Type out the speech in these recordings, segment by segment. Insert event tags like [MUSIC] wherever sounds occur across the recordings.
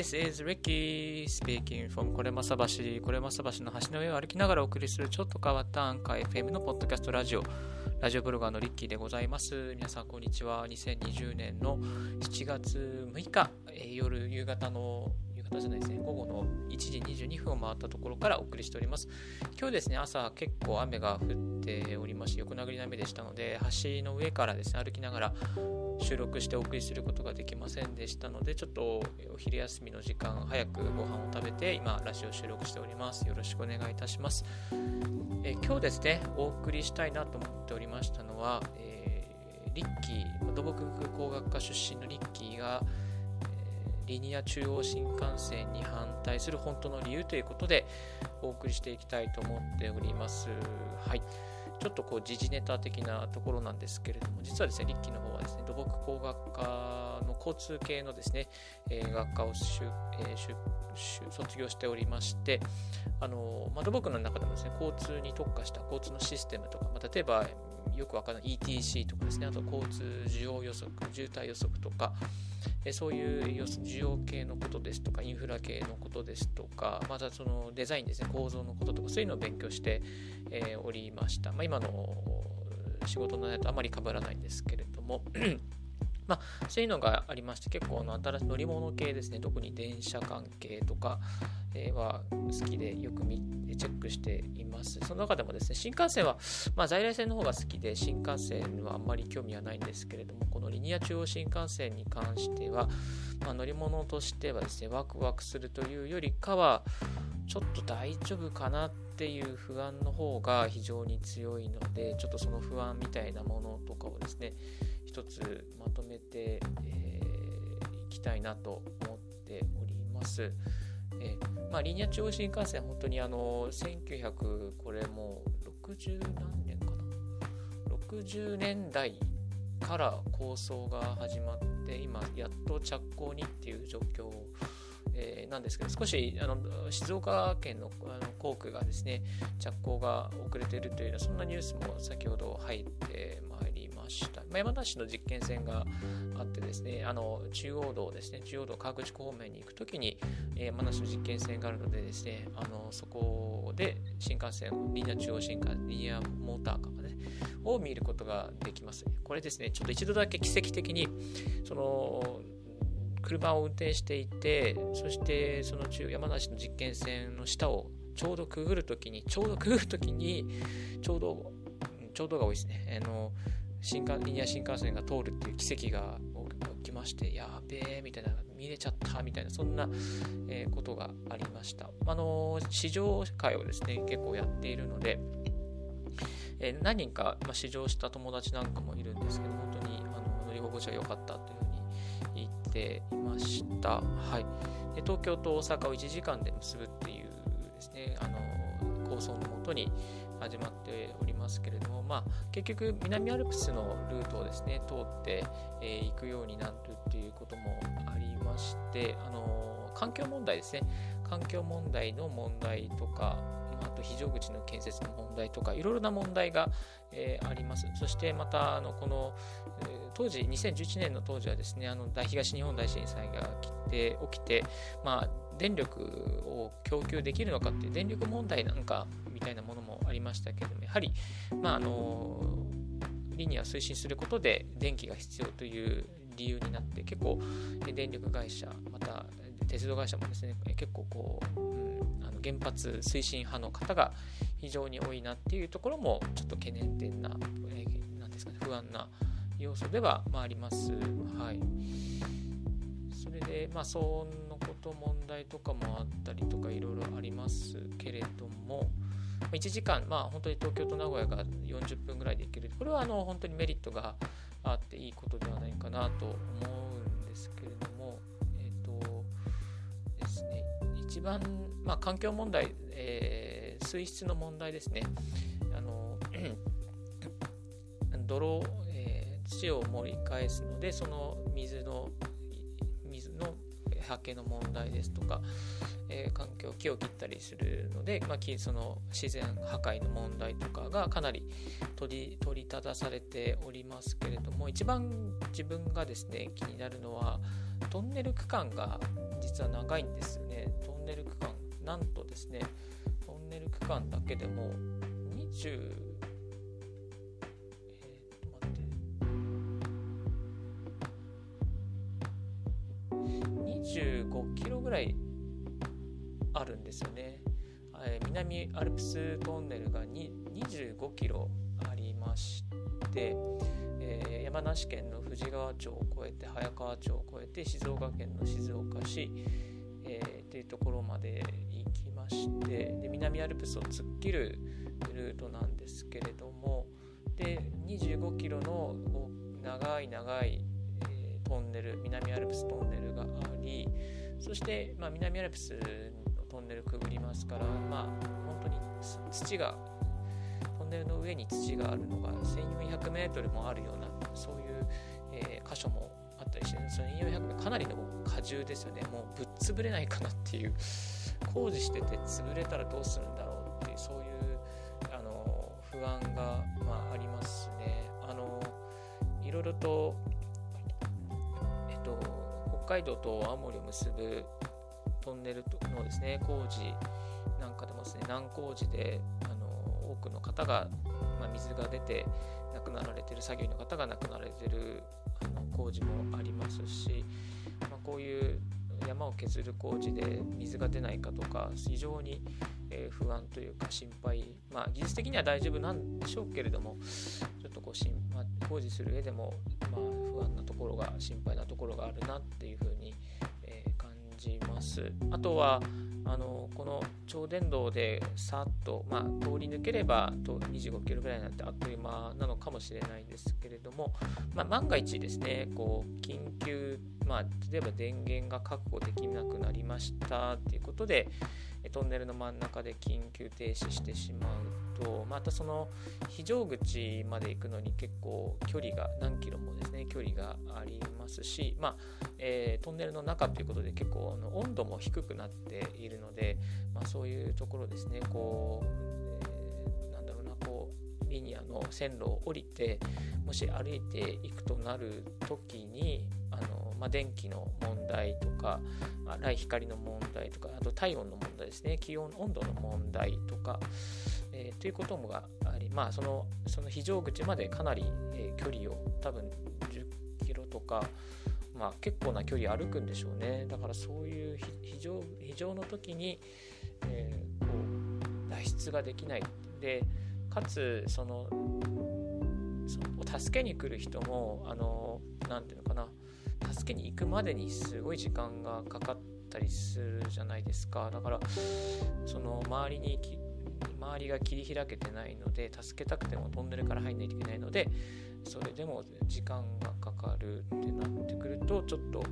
This is Ricky speaking from これまさ橋、これまさ橋の橋の上を歩きながらお送りするちょっと変わったアンカー FM のポッドキャストラジオ、ラジオブロガーのリッキーでございます。皆さんこんにちは。2020年の7月6日、えー、夜、夕方の方じゃないですね、午後の1時22分を回ったところからお送りしております。今日ですね、朝結構雨が降っておりまして、横殴りの雨でしたので、橋の上からですね、歩きながら収録してお送りすることができませんでしたので、ちょっとお昼休みの時間、早くご飯を食べて、今、ラジオ収録しております。よろしくお願いいたします。え今日ですね、お送りしたいなと思っておりましたのは、えー、リッキー、土木工学科出身のリッキーが、リニア中央新幹線に反対する本当の理由ということでお送りしていきたいと思っております。はい。ちょっとこう時事ネタ的なところなんですけれども、実はですね、立ッの方はですね、土木工学科の交通系のですね、えー、学科をしゅ、えー、卒業しておりまして、あのまあ、土木の中でもですね、交通に特化した交通のシステムとか、まあ、例えばよくわからない ETC とかですね、あと交通需要予測、渋滞予測とか、えそういう需要系のことですとか、インフラ系のことですとか、またそのデザインですね、構造のこととか、そういうのを勉強して、え、おりました。まあ、今の仕事の内とあまり被らないんですけれどもまあ、そういうのがありまして、結構あの新しい乗り物系ですね、特に電車関係とか、は好きでよく見チェックしています。その中でもですね、新幹線は、まあ、在来線の方が好きで、新幹線はあんまり興味はないんですけれども、このリニア中央新幹線に関しては、まあ、乗り物としてはですね、ワクワクするというよりかは、ちょっと大丈夫かなっていう不安の方が非常に強いので、ちょっとその不安みたいなものとかをですね、一つまとめてい、えー、きたいなと思っております。えー、まあ、リニア中央新幹線、本当にあの1900、これもう60何年かな、60年代から構想が始まって、今、やっと着工にっていう状況えー、なんですけど少しあの静岡県のあの航空がですね着工が遅れているというようなそんなニュースも先ほど入って、山梨の実験線があってですねあの中央道ですね中央道川口湖方面に行くときに、えー、山梨の実験線があるのでですねあのそこで新幹線リニア中央新幹線リニアモーターカーがねを見ることができます。これですねちょっと一度だけ奇跡的にその車を運転していてそしてその中山梨の実験線の下をちょうどくぐるときにちょうどくぐるときにちょうどちょうどが多いですね。あの新幹リニア新幹線が通るっていう奇跡が起きましてやべえみたいな見れちゃったみたいなそんな、えー、ことがありましたあの試乗会をですね結構やっているのでえー、何人か、まあ、試乗した友達なんかもいるんですけど、本当にあの乗り心地は良かったというふうに言っていました。はい、で東京と大阪を1時間で結ぶっていうですねあの構想のもとに始まっておりますけれども、まあ、結局南アルプスのルートをですね通って、えー、くようになるっていうこともありましてあの環境問題ですね環境問題の問題とかあと非常口の建設の問題とかいろいろな問題が、えー、あります。そしてまたあのこの、えー、当時2011年の当時はですねあの東日本大震災が起きて起きて、まあ、電力を供給できるのかっていう電力問題なんかみたいなものもありましたけどもやはり、まあ、あのリニア推進することで電気が必要という理由になって結構電力会社また鉄道会社もですね結構こう、うん、あの原発推進派の方が非常に多いなっていうところもちょっと懸念点な,、えー、なんですかね、不安な要素では、まあ、あります。はい、それで、まあ、騒音こと問題とかもあったりとかいろいろありますけれども、1時間、まあ、本当に東京と名古屋が40分ぐらいで行けるこれはあの本当にメリットがあっていいことではないかなと思うんですけれども、えっ、ー、とですね、一番、まあ、環境問題、えー、水質の問題ですね。あの [CLEARS THROAT] 泥、えー、土を盛り返すので、その水の水の発見の問題ですとか、えー、環境木を切ったりするので、まあ、その自然破壊の問題とかがかなり取り取り立たされておりますけれども一番自分がですね気になるのは、トンネル区間が実は長いんですよね。トンネル区間なんとですねトンネル区間だけでも20ぐらいあるんですよね。南アルプストンネルが25キロありまして、山梨県の富士川町を越えて早川町を越えて静岡県の静岡市、えー、いうところまで行きましてで南アルプスを突っ切るルートなんですけれどもで25キロの長い長い、えー、トンネル南アルプストンネルがありそして、まあ、南アルプスのトンネルくぐりますからまあ本当に土がトンネルの上に土があるのが 1400m もあるようなそういう、えー、箇所もあったりして、その1400かなりの荷重ですよね。もうぶっ潰れないかなっていう。工事してて潰れたらどうするんだろうっていうそういうあの不安が、まあ、ありますね。あのいろいろと海道と青森を結ぶトンネルのですね工事なんかでもですね難工事であの多くの方が、まあ、水が出て亡くなられてる作業員の方が亡くなられてるあの工事もありますし、まあ、こういう山を削る工事で水が出ないかとか非常に、え不安というか心配。まあ技術的には大丈夫なんでしょうけれどもちょっとこうし、まあ、工事する上でも、まあ、不安なところが心配なところがあるなっていうふうに、じます。あとはあのこの超電導でさっと、まあ、通り抜ければ25キロぐらいになってあっという間なのかもしれないんですけれども、まあ、万が一ですねこう緊急、まあ、例えば電源が確保できなくなりましたっていうことでトンネルの真ん中で緊急停止してしまう。とまたその非常口まで行くのに結構距離が何キロもですね距離がありますし、まあえー、トンネルの中ということで結構あの温度も低くなっているので、まあ、そういうところですねこう、えー、なんだろうなこうリニアの線路を降りてもし歩いていくとなる時にあの、まあ、電気の問題とか、まあ、来光の問題とかあと体温の問題ですね。気温温度の問題とか、えー、ということもありまあそのその非常口までかなり、えー、距離を多分10キロとかまあ、結構な距離歩くんでしょうね。だからそういう非常非常の時に、えー、こう脱出ができない。でかつそのそ助けに来る人もあの何て言うのかな。助けに行くまでにすごい時間がかかったりするじゃないですか。だからその周りに周りが切り開けてないので助けたくてもトンネルから入んないといけないのでそれでも時間がかかるってなってくるとちょっと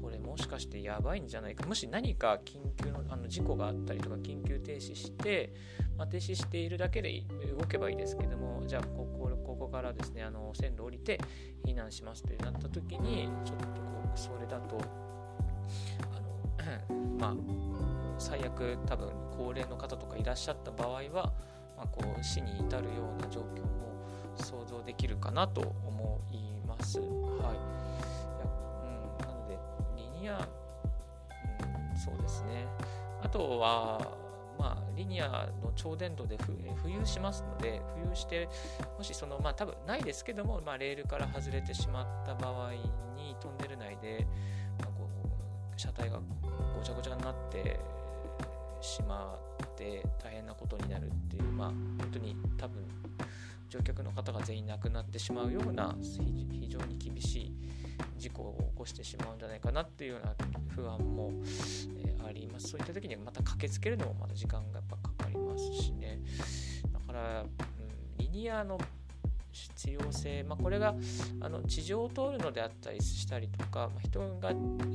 これもしかしてやばいんじゃないか。もし何か緊急のあの事故があったりとか緊急停止して、まあ、停止しているだけで動けばいいですけどもじゃあここここからですねあの線路降りて避難しますってなった時にちょっとこうそれだとあのまあ最悪多分高齢の方とかいらっしゃった場合は、まあ、こう死に至るような状況も想像できるかなと思います。はい、いやうん、なのでリニア、うん、そうですねあとは、リニアの超電導で浮遊しますので浮遊してもしそのまあ多分ないですけども、まあ、レールから外れてしまった場合にトンネル内で、まあ、こう車体がごちゃごちゃになってしまって大変なことになるっていうまあ本当に多分乗客の方が全員亡くなってしまうような非常に厳しい事故を起こしてしまうんじゃないかなっていうような不安も、えー、あります。そういった時にまた駆けつけるのもまた時間がやっぱかかりますしね。だから、うん、リニアの必要性、まあ、これがあの地上を通るのであったりしたりとか、まあ、人が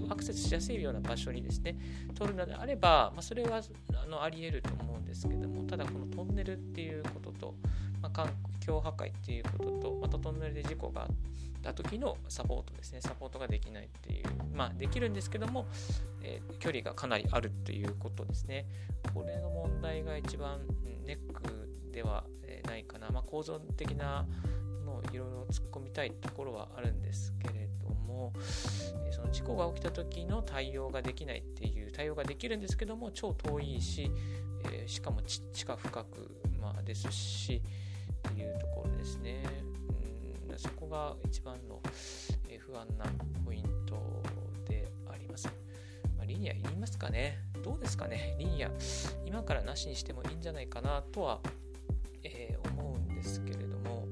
アクセスしやすいような場所にですね通るのであれば、まあ、それはあのあり得ると思うんですけどもただこのトンネルっていうことと、まあ、環境破壊っていうこととまたトンネルで事故があった時のサポートですねサポートができないっていうまあできるんですけども、えー、距離がかなりあるということですね。これの問題が一番ネックではないかな、まあ、構造的なのをいろいろ突っ込みたいところはあるんですけれども、えその事故が起きた時の対応ができないっていう対応ができるんですけども超遠いし、え、しかも地下深く、まあ、ですしっていうところですね。うんそこが一番の不安なポイントであります。まあ、リニアいりますかね？どうですかね？リニア今からなしにしてもいいんじゃないかなとは、ですけれども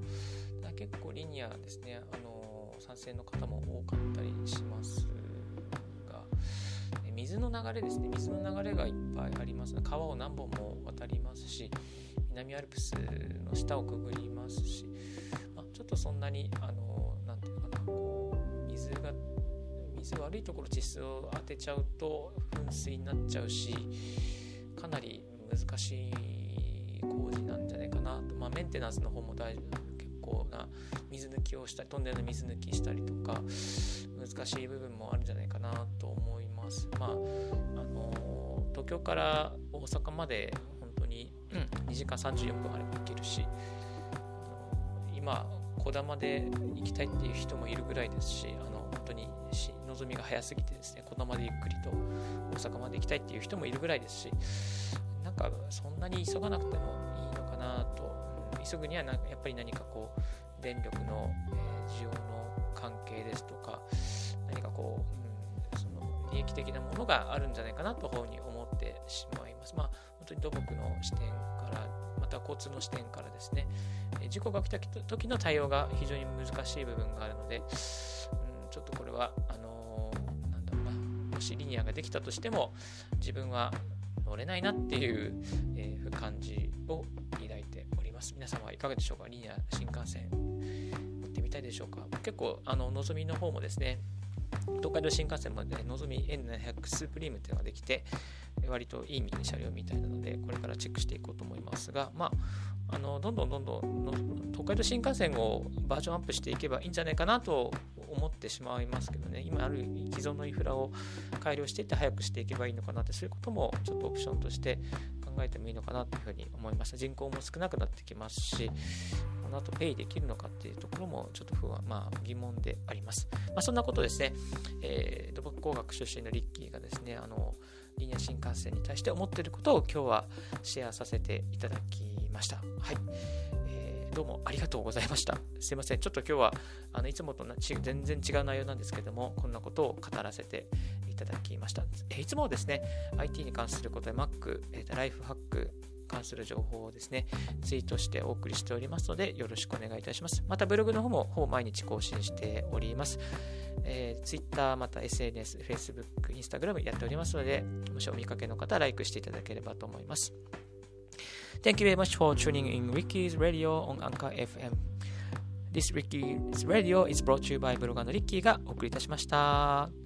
結構リニアですね。あの賛成の方も多かったりしますが水の流れですね。水の流れがいっぱいあります。川を何本も渡りますし南アルプスの下をくぐりますし、まあ、ちょっとそんなにあのなていうかなこう水が水悪いところ地質を当てちゃうと噴水になっちゃうしかなり難しい工事なんじゃなと、まあ、メンテナンスの方も大結構な水抜きをしたりトンネルの水抜きしたりとか難しい部分もあるんじゃないかなと思います。まああの東京から大阪までに、うん、2時間34分あれば行けるし今こだまで行きたいっていう人もいるぐらいですしあの本当に望みが早すぎてですねこだまでゆっくりと大阪まで行きたいっていう人もいるぐらいですしなんかそんなに急がなくてもいいなと、うん、急ぐにはやっぱり何かこう電力の、え、需要の関係ですとか何かこう、うん、その利益的なものがあるんじゃないかなというふうに思ってしまいます。まあ本当に土木の視点からまた交通の視点からですね事故が起きた時の対応が非常に難しい部分があるので、うん、ちょっとこれはあのー、なんだろうなもしリニアができたとしても自分は乗れないなっていう、えー、感じを抱いております。皆様はいかがでしょうか？リニア新幹線乗ってみたいでしょうか？結構あののぞみの方もですね東海道新幹線までのぞみ N700 スープリームっていうのができて、割といい車両みたいなので、これからチェックしていこうと思いますが、まあ、あのどんどんどんどん東海道新幹線をバージョンアップしていけばいいんじゃないかなと思ってしまいますけどね、今ある既存のインフラを改良していって早くしていけばいいのかなって、そういうこともちょっとオプションとして考えてもいいのかなというふうに思いました。人口も少なくなってきますし、この後ペイできるのかっていうところもちょっと不安、まあ疑問であります。まあ、そんなことですね、えー、土木工学出身のリッキーがですね、あの、リニア新幹線に対して思っていることを今日はシェアさせていただきました。はい。どうもありがとうございました。すいません。ちょっと今日はあのいつもと全然違う内容なんですけども、こんなことを語らせていただきました。え、いつもですね、IT に関することで Mac、えー、ライフハック、関する情報をですね、ツイートしてお送りしておりますので、よろしくお願いいたします。またブログの方もほぼ毎日更新しております。えー、Twitter、また SNS、Facebook、Instagram やっておりますので、もしお見かけの方は LIKE していただければと思います。Thank you very much for tuning in Ricky's Radio on Anchor FM. This Ricky's Radio is brought to you by ブロガーのリッキーがお送りいたしました。